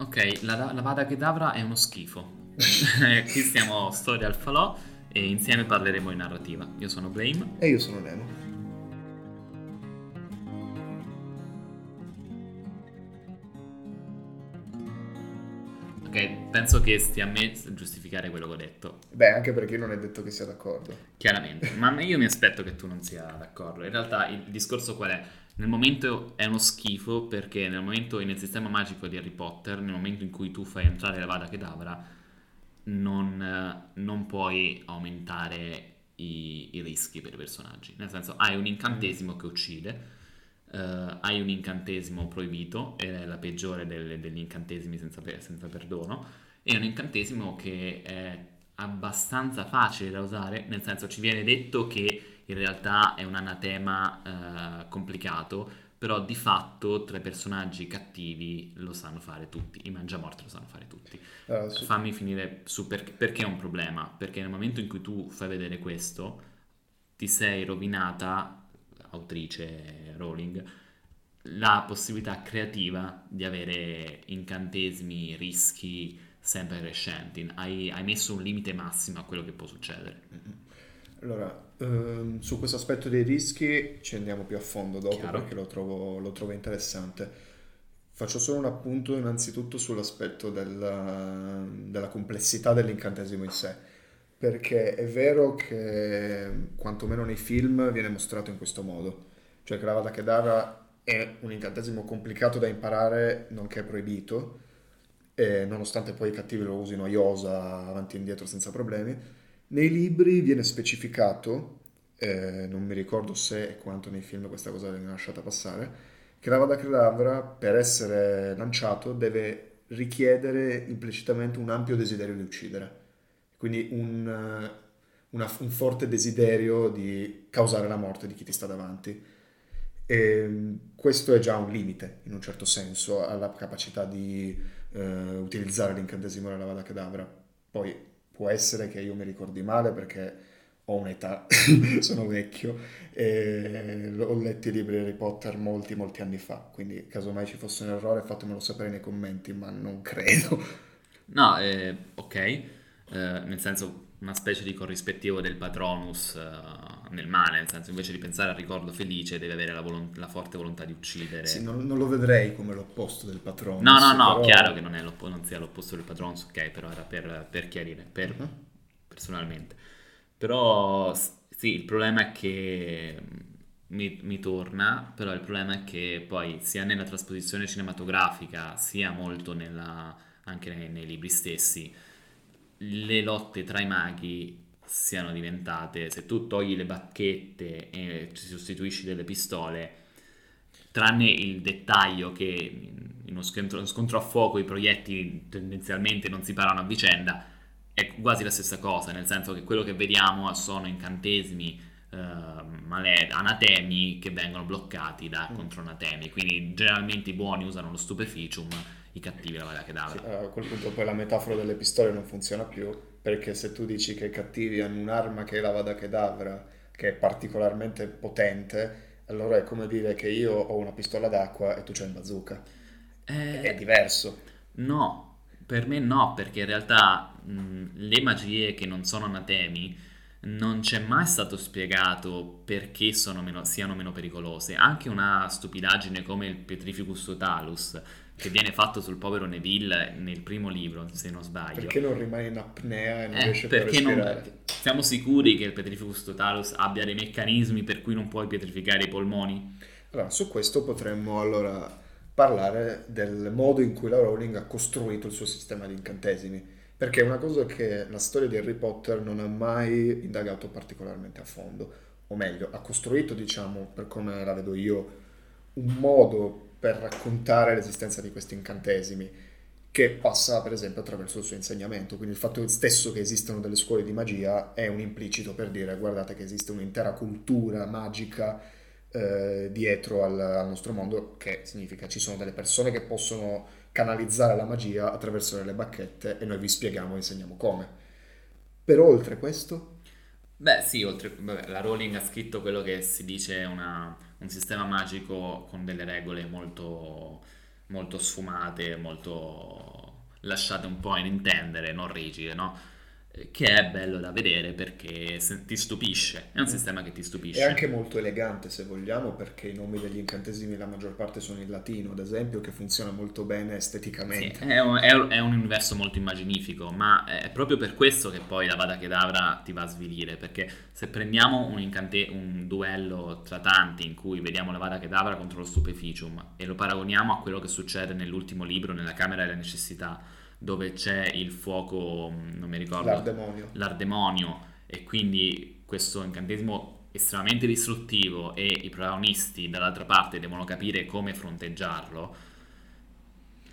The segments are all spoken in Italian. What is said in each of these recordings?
Ok, la, la Vada Kedavra è uno schifo. Qui stiamo storia al falò e insieme parleremo di narrativa. Io sono Blame. E io sono Nemo. Ok, penso che stia a me giustificare quello che ho detto. Beh, anche perché non è detto che sia d'accordo. Chiaramente, ma io mi aspetto che tu non sia d'accordo. In realtà il discorso qual è? Nel momento è uno schifo perché nel momento nel sistema magico di Harry Potter, nel momento in cui tu fai entrare la Vada Kedavra, non, non puoi aumentare i, i, rischi per i personaggi. Nel senso, hai un incantesimo che uccide, Uh, hai un incantesimo proibito, è la peggiore delle, degli incantesimi senza, senza, perdono, e un incantesimo che è abbastanza facile da usare, nel senso ci viene detto che in realtà è un anatema uh, complicato, però di fatto tra i personaggi cattivi lo sanno fare tutti, i mangiamorti lo sanno fare tutti. Uh, sì. Fammi finire su perché, perché è un problema, perché nel momento in cui tu fai vedere questo, ti sei rovinata autrice Rowling, la possibilità creativa di avere incantesimi, rischi sempre crescenti. Hai, hai messo un limite massimo a quello che può succedere. Allora, ehm, su questo aspetto dei rischi ci andiamo più a fondo dopo Chiaro. perché lo trovo, lo trovo interessante. Faccio solo un appunto innanzitutto sull'aspetto della, della complessità dell'incantesimo in sé perché è vero che quantomeno nei film viene mostrato in questo modo, cioè che la Vada Kedavra è un incantesimo complicato da imparare, nonché proibito, e nonostante poi i cattivi lo usino a Iosa avanti e indietro senza problemi, nei libri viene specificato, eh, non mi ricordo se e quanto nei film questa cosa viene lasciata passare, che la Vada Kedavra per essere lanciato deve richiedere implicitamente un ampio desiderio di uccidere quindi un, eh, una, un forte desiderio di causare la morte di chi ti sta davanti. E ehm, questo è già un limite, in un certo senso, alla capacità di eh, utilizzare l'incantesimo della Vada Kedavra. Poi può essere che io mi ricordi male perché ho un'età, sono vecchio e ho letto i libri di Harry Potter molti, molti anni fa, quindi casomai ci fosse un errore fatemelo sapere nei commenti, ma non credo. No, eh, ok. Eh, nel senso una specie di corrispettivo del Patronus uh, nel male, nel senso invece di pensare al ricordo felice deve avere la, volo- la forte volontà di uccidere. Sì, non, non, lo vedrei come l'opposto del Patronus. No, no, no, però... chiaro che non, non, sia l'opposto del Patronus, ok, però era per, per chiarire, per, uh-huh. personalmente. Però sì, il problema è che mi, mi, torna, però il problema è che poi sia nella trasposizione cinematografica sia molto nella, anche nei, nei libri stessi le lotte tra i maghi siano diventate, se tu togli le bacchette e ci sostituisci delle pistole, tranne il dettaglio che in uno scontro, uno scontro a fuoco i proiettili tendenzialmente non si parano a vicenda, è quasi la stessa cosa, nel senso che quello che vediamo sono incantesimi, uh, male- anatemi che vengono bloccati da mm. contronatemi, quindi generalmente i buoni usano lo stupeficium i cattivi la Vada Kedavra. Sì, a quel punto poi la metafora delle pistole non funziona più, perché se tu dici che i cattivi hanno un'arma che è la Vada Kedavra, che è particolarmente potente, allora è come dire che io ho una pistola d'acqua e tu c'hai un bazooka. Eh, è diverso. No, per me no, perché in realtà mh, le magie che non sono anatemi non c'è mai stato spiegato perché meno, siano meno pericolose. Anche una stupidaggine come il Petrificus Totalus che viene fatto sul povero Neville nel primo libro, se non sbaglio. Perché non rimane in apnea e non eh, riesce a respirare? Non, siamo sicuri che il Petrificus Totalus abbia dei meccanismi per cui non puoi pietrificare i polmoni? Allora, su questo potremmo allora parlare del modo in cui la Rowling ha costruito il suo sistema di incantesimi. Perché è una cosa che la storia di Harry Potter non ha mai indagato particolarmente a fondo. O meglio, ha costruito, diciamo, per come la vedo io, un modo per raccontare l'esistenza di questi incantesimi, che passa per esempio attraverso il suo insegnamento. Quindi il fatto stesso che esistano delle scuole di magia è un implicito per dire guardate che esiste un'intera cultura magica eh, dietro al, al, nostro mondo, che significa ci sono delle persone che possono canalizzare la magia attraverso delle bacchette e noi vi spieghiamo e insegniamo come. Però oltre questo... Beh sì, oltre, vabbè, la Rowling ha scritto quello che si dice una un sistema magico con delle regole molto molto sfumate, molto lasciate un po' in intendere, non rigide, no? Che è bello da vedere perché ti stupisce, è un sistema che ti stupisce. È anche molto elegante se vogliamo perché i nomi degli incantesimi la maggior parte sono in latino, ad esempio, che funziona molto bene esteticamente. Sì, è, un, è, un, universo molto immaginifico, ma è proprio per questo che poi la Vada Kedavra ti va a svilire, perché se prendiamo un, incante- un duello tra tanti in cui vediamo la Vada Kedavra contro lo Stupeficium e lo paragoniamo a quello che succede nell'ultimo libro, nella Camera delle Necessità, dove c'è il fuoco, mm, non mi ricordo, l'ardemonio, l'ardemonio. E quindi questo incantesimo estremamente distruttivo e i protagonisti dall'altra parte devono capire come fronteggiarlo,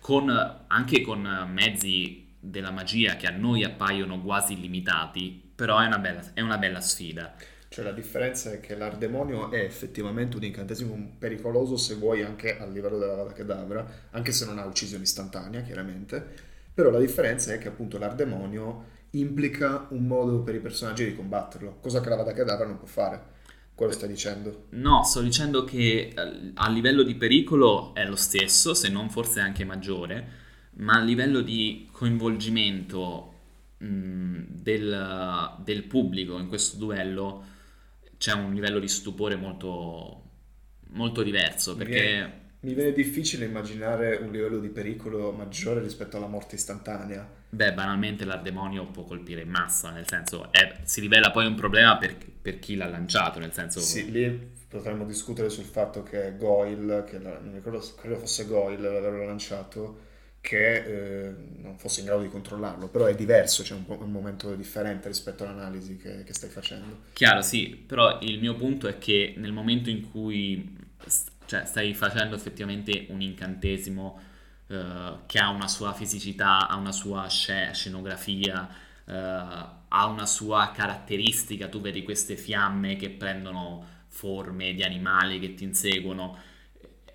con, anche con mezzi della magia che a noi appaiono quasi illimitati, però è una bella, è una bella sfida. Cioè la differenza è che l'ardemonio è effettivamente un incantesimo pericoloso se vuoi anche a livello della Vada Kedavra, anche se non ha uccisione istantanea chiaramente, però la differenza è che appunto l'ardemonio implica un modo per i personaggi di combatterlo, cosa che la Vada Kedavra non può fare. Quello stai dicendo? No, sto dicendo che eh, a livello di pericolo è lo stesso, se non forse anche maggiore, ma a livello di coinvolgimento mh, del, del, pubblico in questo duello c'è un livello di stupore molto, molto diverso perché mi viene difficile immaginare un livello di pericolo maggiore rispetto alla morte istantanea. Beh, banalmente l'ardemonio può colpire in massa, nel senso è, si rivela poi un problema per, per, chi l'ha lanciato, nel senso... Sì, lì potremmo discutere sul fatto che Goyle, che la, non ricordo, credo fosse Goyle l'averlo lanciato, che eh, non fosse in grado di controllarlo, però è diverso, c'è un, un momento differente rispetto all'analisi che, che stai facendo. Chiaro, sì, però il mio punto è che nel momento in cui cioè stai facendo effettivamente un incantesimo uh, che ha una sua fisicità, ha una sua scenografia, uh, ha una sua caratteristica, tu vedi queste fiamme che prendono forme di animali che ti inseguono,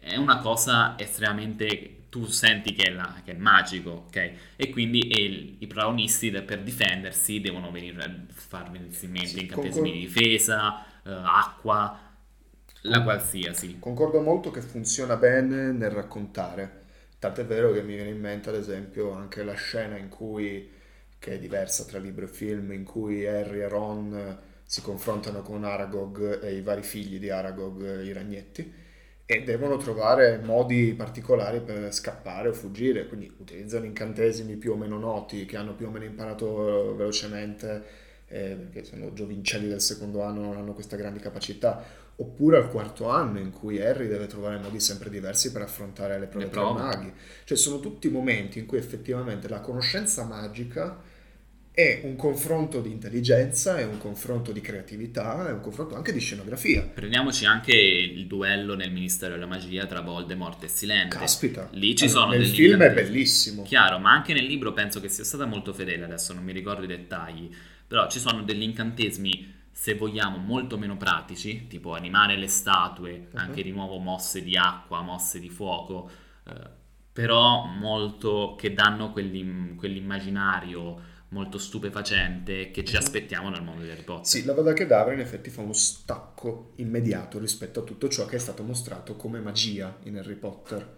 è una cosa estremamente tu senti che è, la, che è magico, ok? E quindi e i protagonisti per difendersi devono venire, far venire in mente sì, incantesimi di difesa, uh, acqua, la qualsiasi. Concordo molto che funziona bene nel raccontare. Tant'è vero che mi viene in mente, ad esempio, anche la scena in cui, che è diversa tra libro e film, in cui Harry e Ron si confrontano con Aragog e i vari figli di Aragog, i ragnetti, e devono trovare modi particolari per scappare o fuggire, quindi utilizzano incantesimi più o meno noti, che hanno più o meno imparato velocemente, eh, perché sono giovincelli del secondo anno, non hanno questa grande capacità, oppure al quarto anno in cui Harry deve trovare modi sempre diversi per affrontare le prove, le prove. tra maghi. Cioè sono tutti momenti in cui effettivamente la conoscenza magica è un confronto di intelligenza, è un confronto di creatività, è un confronto anche di scenografia. Prendiamoci anche il duello nel Ministero della Magia tra Voldemort e Silente. Caspita. Lì ci allora, sono nel film è bellissimo. Chiaro, ma anche nel libro penso che sia stata molto fedele, adesso non mi ricordo i dettagli, però ci sono degli incantesmi se vogliamo, molto meno pratici, tipo animare le statue, uh-huh. anche di nuovo mosse di acqua, mosse di fuoco, eh, però molto che danno quell'im- quell'immaginario molto stupefacente che ci aspettiamo nel mondo di Harry Potter. Sì, la Vada Kedavra in effetti fa uno stacco immediato rispetto a tutto ciò che è stato mostrato come magia in Harry Potter,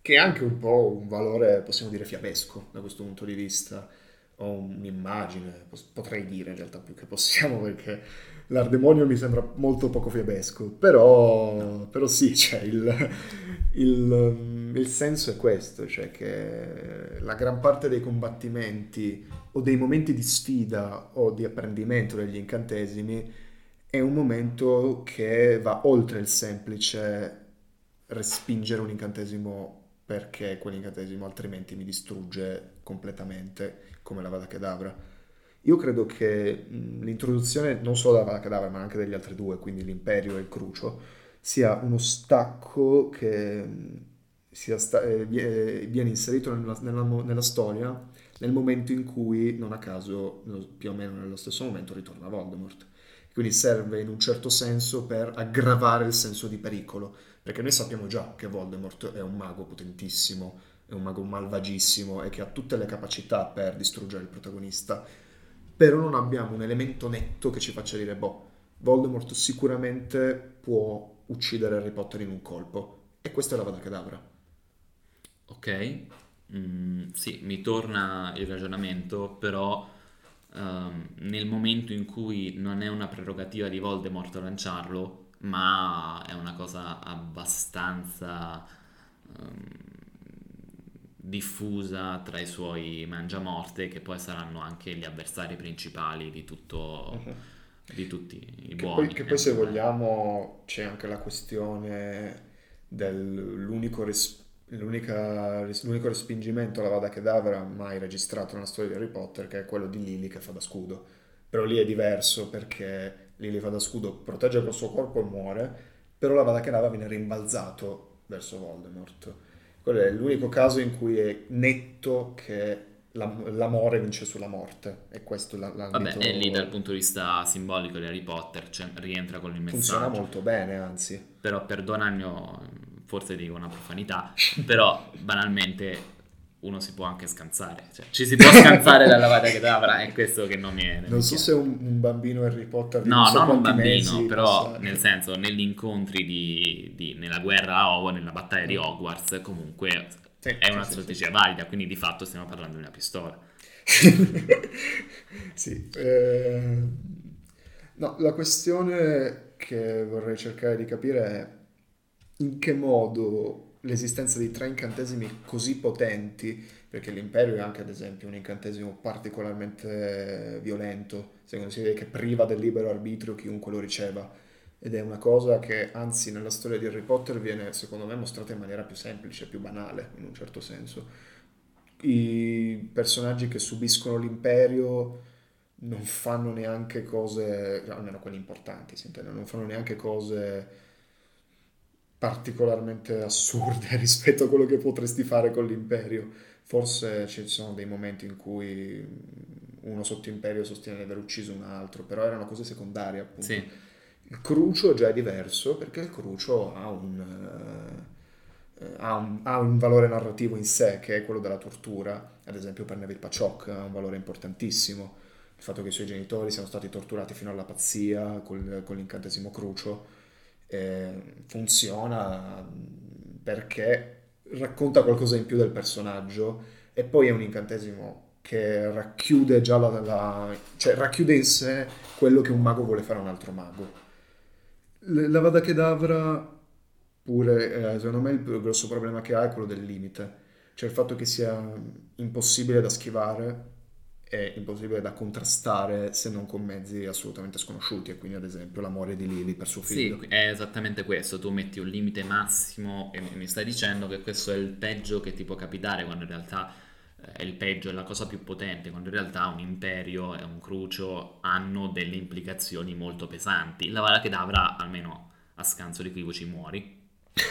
che è anche un po' un valore, possiamo dire, fiabesco da questo punto di vista ho un'immagine, potrei dire in realtà più che possiamo perché l'ardemonio mi sembra molto poco fiabesco, però, però sì, cioè il, il, il, senso è questo, cioè che la gran parte dei combattimenti o dei momenti di sfida o di apprendimento degli incantesimi è un momento che va oltre il semplice respingere un incantesimo perché quell'incantesimo altrimenti mi distrugge completamente come la Vada Kedavra. Io credo che l'introduzione non solo della Vada Kedavra ma anche degli altri due, quindi l'Imperio e il Crucio, sia uno stacco che sta- eh, viene inserito nella, nella, nella, storia nel momento in cui, non a caso, più o meno nello stesso momento, ritorna Voldemort. Quindi serve in un certo senso per aggravare il senso di pericolo, perché noi sappiamo già che Voldemort è un mago potentissimo, è un mago malvagissimo e che ha tutte le capacità per distruggere il protagonista, però non abbiamo un elemento netto che ci faccia dire, boh, Voldemort sicuramente può uccidere Harry Potter in un colpo. E questa è la Vada Kedavra. Ok, mm, sì, mi torna il ragionamento, però um, nel momento in cui non è una prerogativa di Voldemort lanciarlo, ma è una cosa abbastanza um, diffusa tra i suoi mangiamorte, che poi saranno anche gli avversari principali di tutto... Uh-huh di tutti i buoni. Che poi, che poi se vogliamo c'è anche la questione dell'unico res- l'unico respingimento alla Vada Kedavra mai registrato nella storia di Harry Potter, che è quello di Lily che fa da scudo. Però lì è diverso perché Lily fa da scudo, protegge col suo corpo e muore, però la Vada Kedavra viene rimbalzato verso Voldemort. Quello è l'unico caso in cui è netto che l'amore vince sulla morte e questo la, Vabbè, e lì dal punto di vista simbolico di Harry Potter cioè, rientra con il messaggio. Funziona molto bene, anzi. Però perdonami, forse dico una profanità, però banalmente uno si può anche scansare, cioè, ci si può scansare dalla vada che avrà, è questo che non mi è. Non so se un, un, bambino Harry Potter... No, non, non un bambino, però possa... nel senso, negli incontri di, di, nella guerra a Ovo, nella battaglia di Hogwarts, comunque sì, è una sì, strategia sì, valida, quindi di fatto stiamo parlando di una pistola. sì. Eh... No, la questione che vorrei cercare di capire è in che modo l'esistenza di tre incantesimi così potenti, perché l'imperio è anche ad esempio un incantesimo particolarmente violento, secondo si vede che priva del libero arbitrio chiunque lo riceva, ed è una cosa che anzi nella storia di Harry Potter viene secondo me mostrata in maniera più semplice, più banale in un certo senso. I personaggi che subiscono l'imperio non fanno neanche cose, almeno quelli importanti si intende, non fanno neanche cose particolarmente assurde rispetto a quello che potresti fare con l'imperio. Forse ci sono dei momenti in cui uno sotto imperio sostiene di aver ucciso un altro, però erano cose secondarie appunto. Sì il crucio già è diverso perché il crucio ha un, uh, ha, un, ha un, valore narrativo in sé che è quello della tortura, ad esempio per Neville Paciok ha un valore importantissimo, il fatto che i suoi genitori siano stati torturati fino alla pazzia col, con l'incantesimo crucio eh, funziona perché racconta qualcosa in più del personaggio e poi è un incantesimo che racchiude già la, la, cioè racchiude in sé quello che un mago vuole fare a un altro mago. La Vada Kedavra pure, eh, secondo me il grosso problema che ha è quello del limite, cioè il fatto che sia impossibile da schivare e impossibile da contrastare se non con mezzi assolutamente sconosciuti e quindi ad esempio l'amore di Lily per suo figlio. Sì, è esattamente questo, tu metti un limite massimo e mi stai dicendo che questo è il peggio che ti può capitare quando in realtà è il peggio, è la cosa più potente, quando in realtà un imperio e un crucio hanno delle implicazioni molto pesanti. La Vara Kedavra, almeno a scanso di equivoci, muori.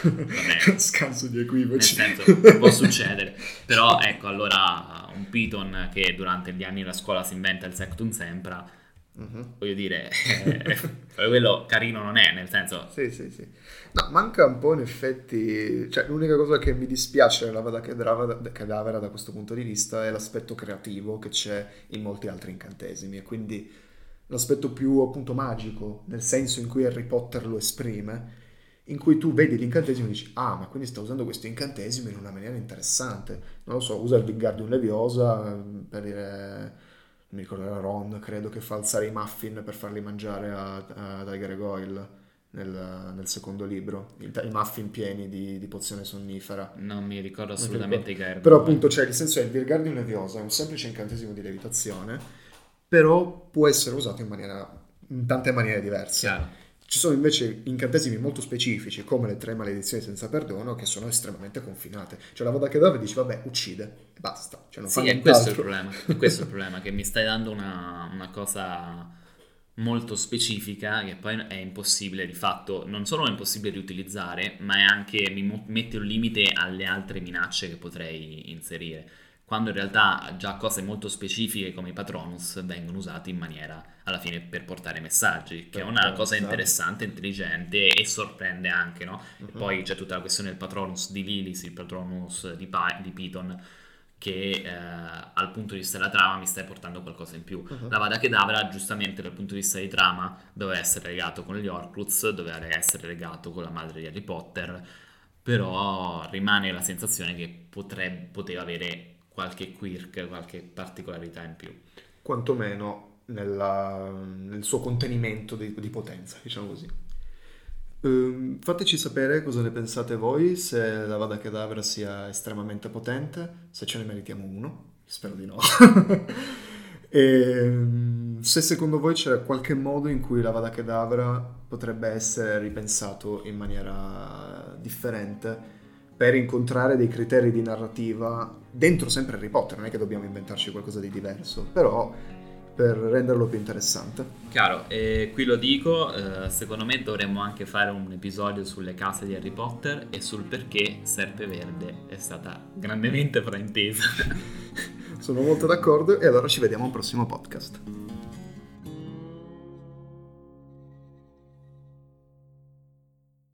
Vabbè, scanso di equivoci. Nel senso, può succedere. Però ecco, allora un Piton che durante gli anni della scuola si inventa il Sectum Sempra Uh-huh. Voglio dire, eh, quello carino non è, nel senso... Sì, sì, sì. No, manca un po' in effetti... Cioè, l'unica cosa che mi dispiace nella Vada Cadavera da questo punto di vista è l'aspetto creativo che c'è in molti altri incantesimi e quindi l'aspetto più appunto magico, nel senso in cui Harry Potter lo esprime, in cui tu vedi l'incantesimo e dici ah ma quindi sta usando questo incantesimo in una maniera interessante non lo so usa il Wingardium Leviosa per dire mi ricordo era Ron, credo, che fa alzare i muffin per farli mangiare a, a Tiger Goyle nel, nel, secondo libro, i, i muffin pieni di, di, pozione sonnifera. Non mi ricordo assolutamente i Gargoyle. Però appunto c'è, cioè, nel senso è il Virgardium Leviosa, è un semplice incantesimo di levitazione, però può essere usato in, maniera, in tante maniere diverse. Chiaro. Ci sono invece incantesimi molto specifici, come le tre maledizioni senza perdono, che sono estremamente confinate. Cioè la Voda Kedavra dice, vabbè, uccide, e basta. Cioè, non sì, è questo, il problema, è questo il problema, che mi stai dando una, una cosa molto specifica che poi è impossibile di fatto, non solo è impossibile riutilizzare, ma è anche mi mette un limite alle altre minacce che potrei inserire quando in realtà già cose molto specifiche come i patronus vengono usate in maniera alla fine per portare messaggi, che per è una cosa interessante, intelligente e sorprende anche, no? Uh-huh. poi c'è tutta la questione del patronus di Lilis, il patronus di, pa- di Python, che eh, al punto di vista della trama mi stai portando qualcosa in più. Uh-huh. La Vada Kedavra, giustamente dal punto di vista di trama, doveva essere legato con gli Orcruz, doveva essere legato con la madre di Harry Potter, però rimane la sensazione che potrebbe, poteva avere qualche quirk, qualche particolarità in più. Quantomeno nella, nel suo contenimento di, di potenza, diciamo così. Um, fateci sapere cosa ne pensate voi, se la Vada Kedavra sia estremamente potente, se ce ne meritiamo uno, spero di no. e, ehm, se secondo voi c'è qualche modo in cui la Vada Kedavra potrebbe essere ripensato in maniera differente per incontrare dei criteri di narrativa dentro sempre Harry Potter, non è che dobbiamo inventarci qualcosa di diverso, però per renderlo più interessante. Chiaro, e qui lo dico, eh, secondo me dovremmo anche fare un episodio sulle case di Harry Potter e sul perché Serpe Verde è stata grandemente fraintesa. Sono molto d'accordo e allora ci vediamo al prossimo podcast.